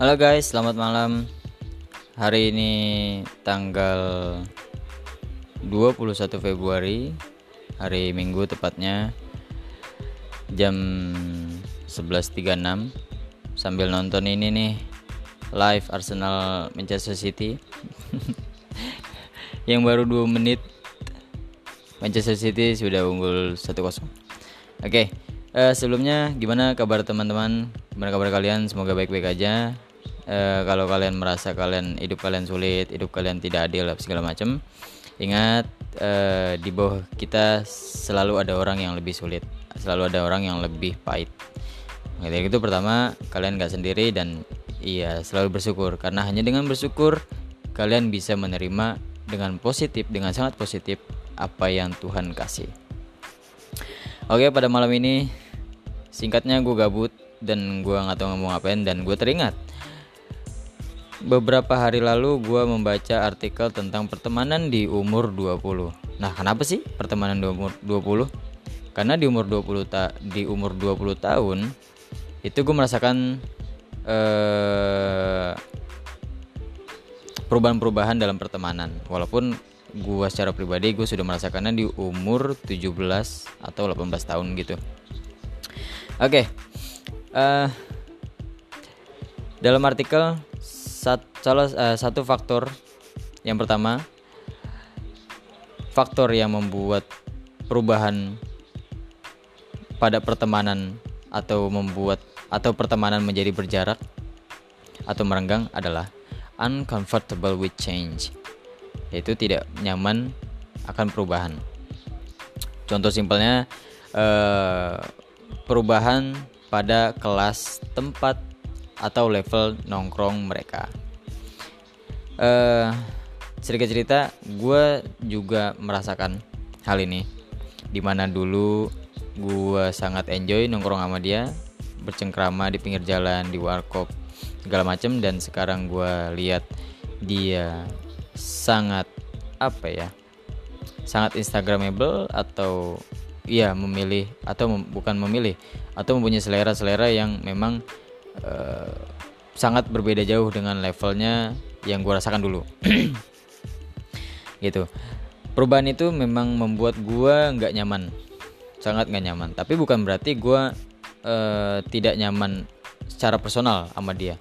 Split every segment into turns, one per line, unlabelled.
Halo guys, selamat malam. Hari ini tanggal 21 Februari, hari Minggu tepatnya jam 11.36 sambil nonton ini nih live Arsenal Manchester City yang baru 2 menit Manchester City sudah unggul 1-0. Oke, uh, sebelumnya gimana kabar teman-teman? Gimana kabar kalian? Semoga baik-baik aja. Uh, kalau kalian merasa kalian hidup kalian sulit, hidup kalian tidak adil segala macam, ingat uh, di bawah kita selalu ada orang yang lebih sulit, selalu ada orang yang lebih pahit. Gitu, itu pertama kalian gak sendiri dan iya selalu bersyukur karena hanya dengan bersyukur kalian bisa menerima dengan positif, dengan sangat positif apa yang Tuhan kasih. Oke, pada malam ini singkatnya gue gabut dan gue nggak tahu ngomong apain dan gue teringat beberapa hari lalu gue membaca artikel tentang pertemanan di umur 20. Nah, kenapa sih pertemanan di umur 20? Karena di umur 20 ta di umur 20 tahun itu gue merasakan eh, perubahan-perubahan dalam pertemanan. Walaupun gue secara pribadi gue sudah merasakannya di umur 17 atau 18 tahun gitu oke okay. uh, eh, dalam artikel sat, salah uh, satu faktor yang pertama faktor yang membuat perubahan pada pertemanan atau membuat atau pertemanan menjadi berjarak atau merenggang adalah uncomfortable with change yaitu tidak nyaman akan perubahan. Contoh simpelnya eh, perubahan pada kelas tempat atau level nongkrong mereka. Sedikit cerita, gue juga merasakan hal ini. Di mana dulu gue sangat enjoy nongkrong sama dia, bercengkrama di pinggir jalan, di warkop segala macem dan sekarang gue lihat dia sangat apa ya sangat instagramable atau ya memilih atau mem, bukan memilih atau mempunyai selera-selera yang memang uh, sangat berbeda jauh dengan levelnya yang gue rasakan dulu. Gitu. Perubahan itu memang membuat gue nggak nyaman. Sangat nggak nyaman. Tapi bukan berarti gue uh, tidak nyaman secara personal sama dia.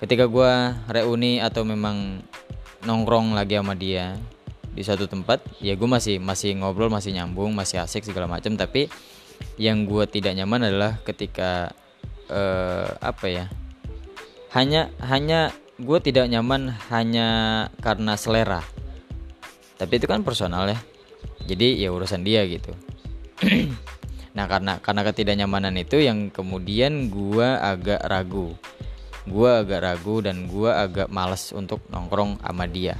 Ketika gue reuni atau memang nongkrong lagi sama dia di satu tempat ya gue masih masih ngobrol masih nyambung masih asik segala macam. Tapi yang gue tidak nyaman adalah ketika uh, apa ya? Hanya hanya gue tidak nyaman hanya karena selera. Tapi itu kan personal ya. Jadi ya urusan dia gitu. Nah karena karena ketidaknyamanan itu yang kemudian gue agak ragu. Gue agak ragu dan gue agak males untuk nongkrong sama dia.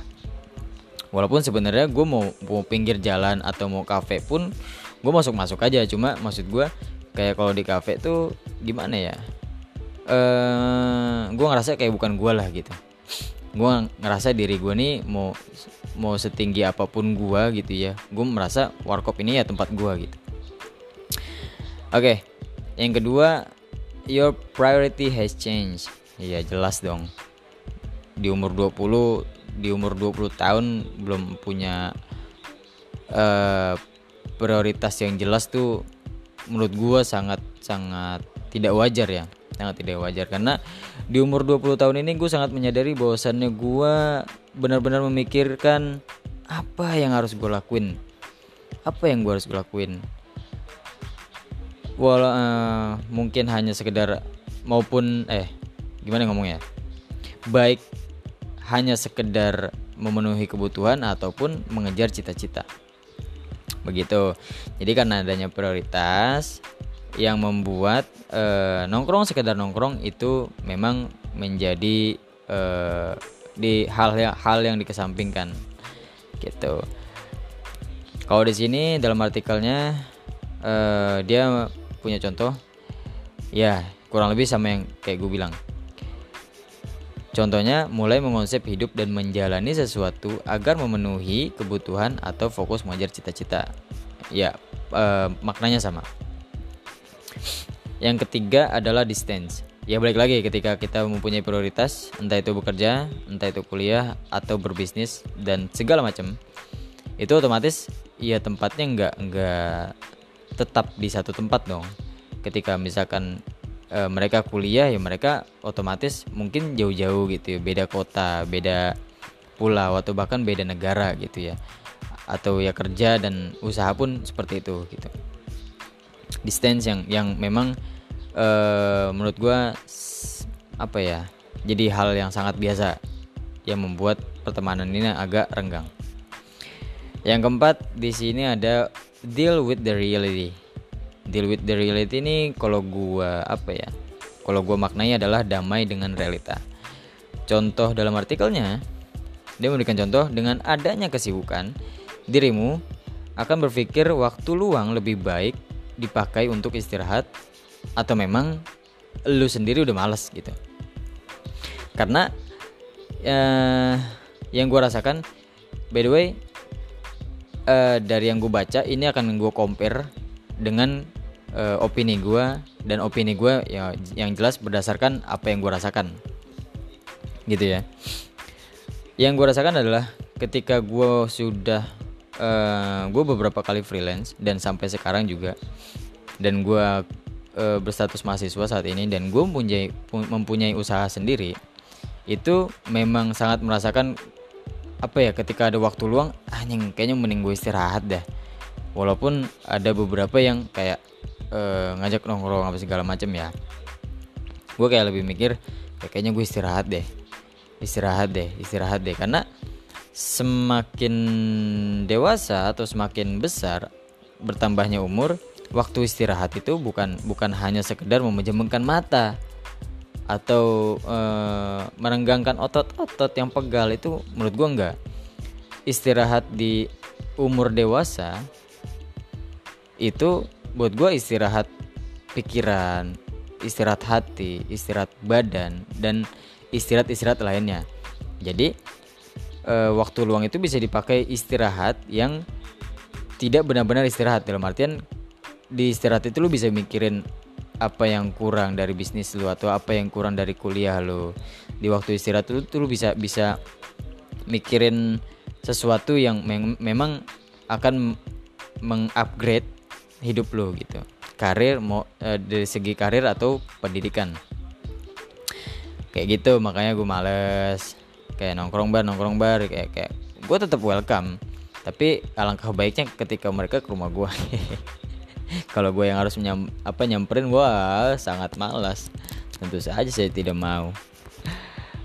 Walaupun sebenarnya gue mau mau pinggir jalan atau mau kafe pun gue masuk masuk aja. Cuma maksud gue kayak kalau di kafe tuh gimana ya? Eh gue ngerasa kayak bukan gue lah gitu. Gue ngerasa diri gue nih mau mau setinggi apa pun gue gitu ya. Gue merasa warkop ini ya tempat gue gitu. Oke okay. yang kedua your priority has changed. Iya jelas dong. Di umur 20 Di umur 20 tahun Belum punya uh, Prioritas yang jelas tuh Menurut gue sangat Sangat tidak wajar ya. Sangat tidak wajar. Karena di umur 20 tahun ini gue sangat menyadari bahwasannya gue Benar-benar memikirkan Apa yang harus gue lakuin. Apa yang gue harus gue lakuin. Walau uh, mungkin hanya sekedar maupun eh gimana ngomongnya? Baik hanya sekedar memenuhi kebutuhan ataupun mengejar cita-cita begitu. Jadi karena adanya prioritas yang membuat e, nongkrong sekedar nongkrong itu memang menjadi e, di hal yang hal yang dikesampingkan. Gitu. Kalau di sini dalam artikelnya e, dia punya contoh ya kurang lebih sama yang kayak gue bilang Contohnya, mulai mengonsep hidup dan menjalani sesuatu agar memenuhi kebutuhan atau fokus mengejar cita-cita. Ya, eh, maknanya sama. Yang ketiga adalah distance. ya balik lagi ketika kita mempunyai prioritas entah itu bekerja entah itu kuliah atau berbisnis dan segala macam itu otomatis ya tempatnya nggak nggak tetap di satu tempat dong ketika misalkan e, mereka kuliah ya mereka otomatis mungkin jauh-jauh gitu ya beda kota beda pulau atau bahkan beda negara gitu ya atau ya kerja dan usaha pun seperti itu gitu distance yang yang memang uh, menurut gue apa ya jadi hal yang sangat biasa yang membuat pertemanan ini agak renggang. Yang keempat di sini ada deal with the reality. Deal with the reality ini kalau gue apa ya? Kalau gue maknanya adalah damai dengan realita. Contoh dalam artikelnya, dia memberikan contoh dengan adanya kesibukan, dirimu akan berpikir waktu luang lebih baik dipakai untuk istirahat atau memang lu sendiri udah males gitu karena uh, yang gue rasakan by the way uh, dari yang gue baca ini akan gue compare dengan uh, opini gue dan opini gue ya yang jelas berdasarkan apa yang gue rasakan. Gitu ya. Yang gue rasakan adalah ketika gue sudah uh, gue beberapa kali freelance dan sampai sekarang juga dan gue e, berstatus mahasiswa saat ini dan gue mempunyai mempunyai usaha sendiri itu memang sangat merasakan apa ya ketika ada waktu luang anjing kayaknya mending gue istirahat dah walaupun ada beberapa yang kayak e, ngajak nongkrong apa segala macam ya. Gue kayak lebih mikir kayaknya gue istirahat deh. Istirahat deh istirahat deh. Karena semakin dewasa atau semakin besar bertambahnya umur waktu istirahat itu bukan bukan hanya sekedar memejamkan mata atau e, merenggangkan otot-otot yang pegal itu menurut gua enggak. Istirahat di umur dewasa itu buat gua istirahat pikiran istirahat hati istirahat badan dan istirahat-istirahat lainnya. Jadi e, waktu luang itu bisa dipakai istirahat yang tidak benar-benar istirahat. Dalam artian di istirahat itu lu bisa mikirin apa yang kurang dari bisnis lu atau apa yang kurang dari kuliah lu. Di waktu istirahat itu tuh lu bisa bisa mikirin sesuatu yang mem memang akan mengupgrade hidup lu gitu. Karir mau e, dari segi karir atau pendidikan? Kayak gitu makanya gue males. Kayak nongkrong bar nongkrong bar kayak kayak gue tetap welcome. Tapi alangkah baiknya ketika mereka ke rumah gue kalau gue yang harus menyam, apa nyamperin wah sangat malas. Tentu saja saya tidak mau.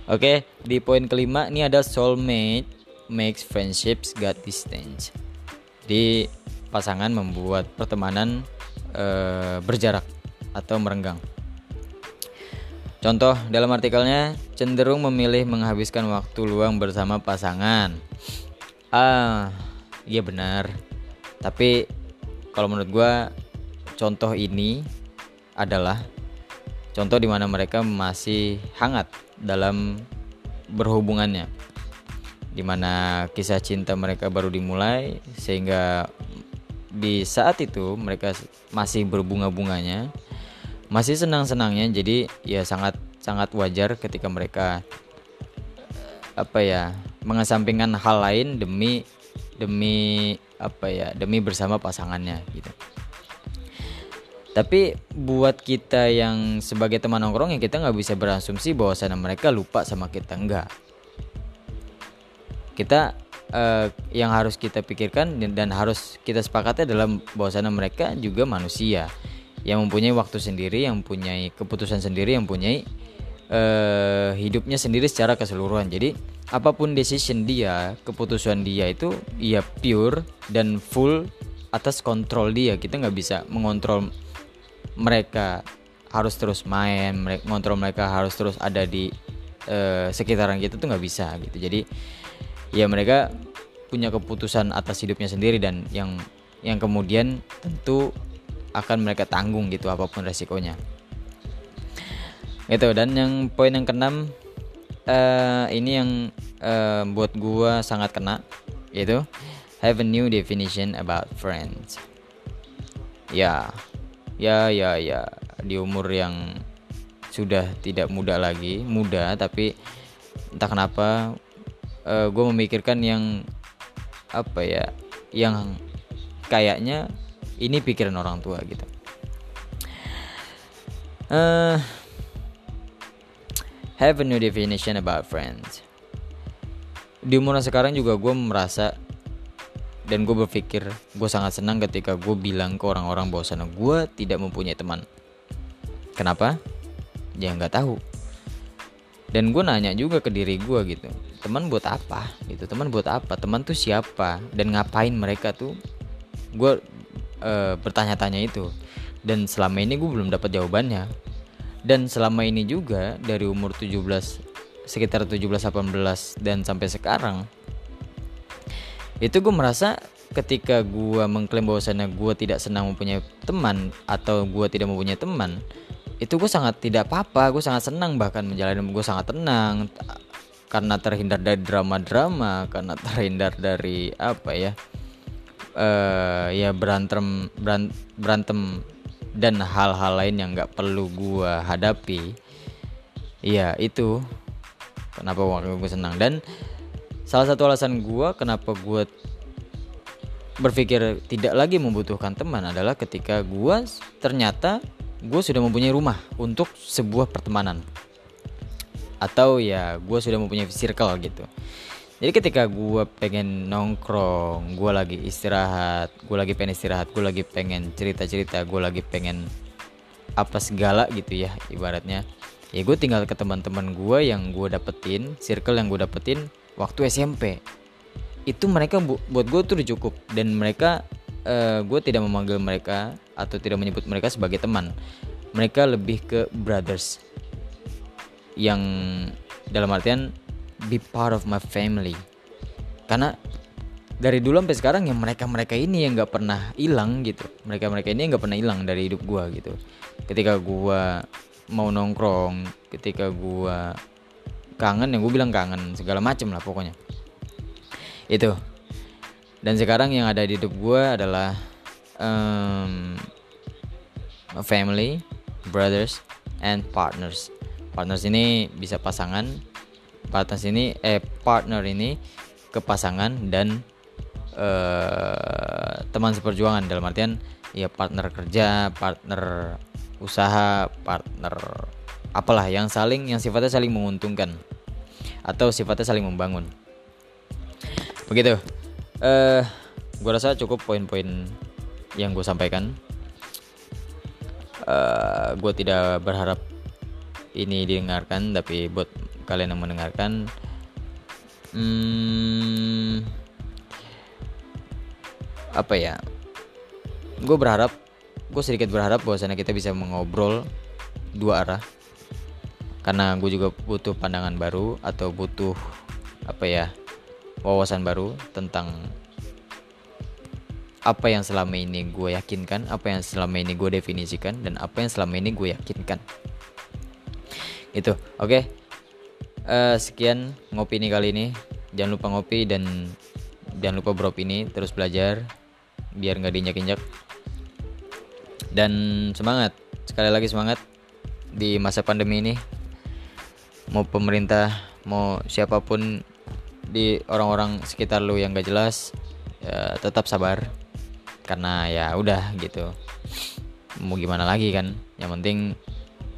Oke di poin kelima ini ada soulmate makes friendships got distance. Di pasangan membuat pertemanan e, berjarak atau merenggang Contoh dalam artikelnya cenderung memilih menghabiskan waktu luang bersama pasangan. Ah, iya benar. Tapi kalau menurut gue contoh ini adalah contoh di mana mereka masih hangat dalam berhubungannya di mana kisah cinta mereka baru dimulai sehingga di saat itu mereka masih berbunga-bunganya masih senang-senangnya jadi ya sangat sangat wajar ketika mereka apa ya mengesampingkan hal lain demi demi apa ya demi bersama pasangannya gitu. Tapi buat kita yang sebagai teman nongkrong ya kita nggak bisa berasumsi bahwa sana mereka lupa sama kita enggak kita uh, yang harus kita pikirkan dan harus kita sepakati dalam sana mereka juga manusia yang mempunyai waktu sendiri yang mempunyai keputusan sendiri yang mempunyai uh, hidupnya sendiri secara keseluruhan jadi apa pun decision dia, keputusan dia itu ya pure dan full atas kontrol dia. Kita nggak bisa mengontrol mereka harus terus main, mereka ngontrol mereka harus terus ada di uh, sekitaran kita tuh nggak bisa gitu. Jadi ya mereka punya keputusan atas hidupnya sendiri dan yang yang kemudian tentu akan mereka tanggung gitu apa pun resikonya. Itu dan yang poin yang keenam uh, ini yang uh, buat gua sangat kena yaitu have a new definition about friends ya ya ya ya di umur yang sudah tidak muda lagi muda tapi entah kenapa uh, gue memikirkan yang apa ya yang kayaknya ini pikiran orang tua gitu. Uh, have a new definition about friends. Di umur sekarang juga gue merasa dan gue berpikir gue sangat senang ketika gue bilang ke orang-orang bahwa gue tidak mempunyai teman. Kenapa? Ya nggak tahu. Dan gue nanya juga ke diri gue gitu teman buat apa? Gitu teman buat apa? Teman tuh siapa? Dan ngapain mereka tuh? Gue e, bertanya-tanya itu. Dan selama ini gue belum dapat jawabannya. Dan selama ini juga dari umur 17 sekitar 17 18 dan sampai sekarang itu gue merasa ketika gue mengklaim bahwasannya gue tidak senang mempunyai teman atau gue tidak mempunyai teman itu gue sangat tidak apa-apa gue sangat senang bahkan menjalani gue sangat tenang karena terhindar dari drama-drama karena terhindar dari apa ya uh, ya berantem berantem dan hal-hal lain yang nggak perlu gue hadapi. Ya itu kenapa gue senang. Dan salah satu alasan gue kenapa gue berpikir tidak lagi membutuhkan teman adalah ketika gue ternyata gue sudah mempunyai rumah untuk sebuah pertemanan atau ya gue sudah mempunyai circle gitu. Jadi ketika gue pengen nongkrong gue lagi istirahat gue lagi pengen istirahat gue lagi pengen cerita cerita gue lagi pengen apa segala gitu ya ibaratnya. Ya gue tinggal ke teman-teman gue yang gue dapetin circle yang gue dapetin waktu SMP itu mereka bu buat gue tuh udah cukup. Dan mereka uh, gue tidak memanggil mereka atau tidak menyebut mereka sebagai teman. Mereka lebih ke brothers yang dalam artian be part of my family. Karena dari dulu sampai sekarang yang mereka mereka ini yang nggak pernah hilang gitu. Mereka mereka ini nggak pernah hilang dari hidup gue gitu. Ketika gue mau nongkrong ketika gue kangen yang gue bilang kangen segala macem lah pokoknya. Itu. Dan sekarang yang ada di hidup gue adalah um, family brothers and partners partners ini bisa pasangan. Partners ini eh partner ini ke pasangan dan uh, teman seperjuangan. Dalam artian ya partner kerja partner usaha partner apalah yang saling yang sifatnya saling menguntungkan atau sifatnya saling membangun. Begitu. Eh gue rasa cukup poin-poin yang gue sampaikan. Uh, eh, gue tidak berharap ini didengarkan tapi buat kalian yang mendengarkan hmm, apa ya gue berharap gue sedikit berharap bahwasanya kita bisa mengobrol dua arah karena gue juga butuh pandangan baru atau butuh apa ya wawasan baru tentang apa yang selama ini gue yakinkan, apa yang selama ini gue definisikan, dan apa yang selama ini gue yakinkan. Itu, oke. Okay? Uh, eh, sekian ngopi ini kali ini. Jangan lupa ngopi dan jangan lupa bro ini terus belajar biar nggak diinjak-injak. Dan semangat, sekali lagi semangat di masa pandemi ini mau pemerintah mau siapa pun di orang-orang sekitar lu yang gak jelas ya, tetap sabar karena ya udah gitu mau gimana lagi kan yang penting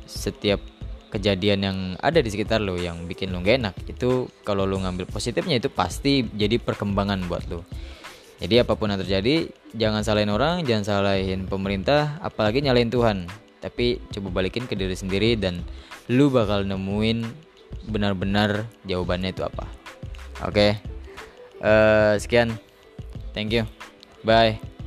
setiap kejadian yang ada di sekitar lo yang bikin lo gak enak itu kalau lo ngambil positifnya itu pasti jadi perkembangan buat lo jadi apa pun yang terjadi jangan salahin orang jangan salahin pemerintah apalagi nyalain Tuhan. Tapi coba balikin ke diri sendiri dan lu bakal nemuin benar-benar jawabannya itu apa. Oke? Okay. uh, eh, sekian. Thank you. Bye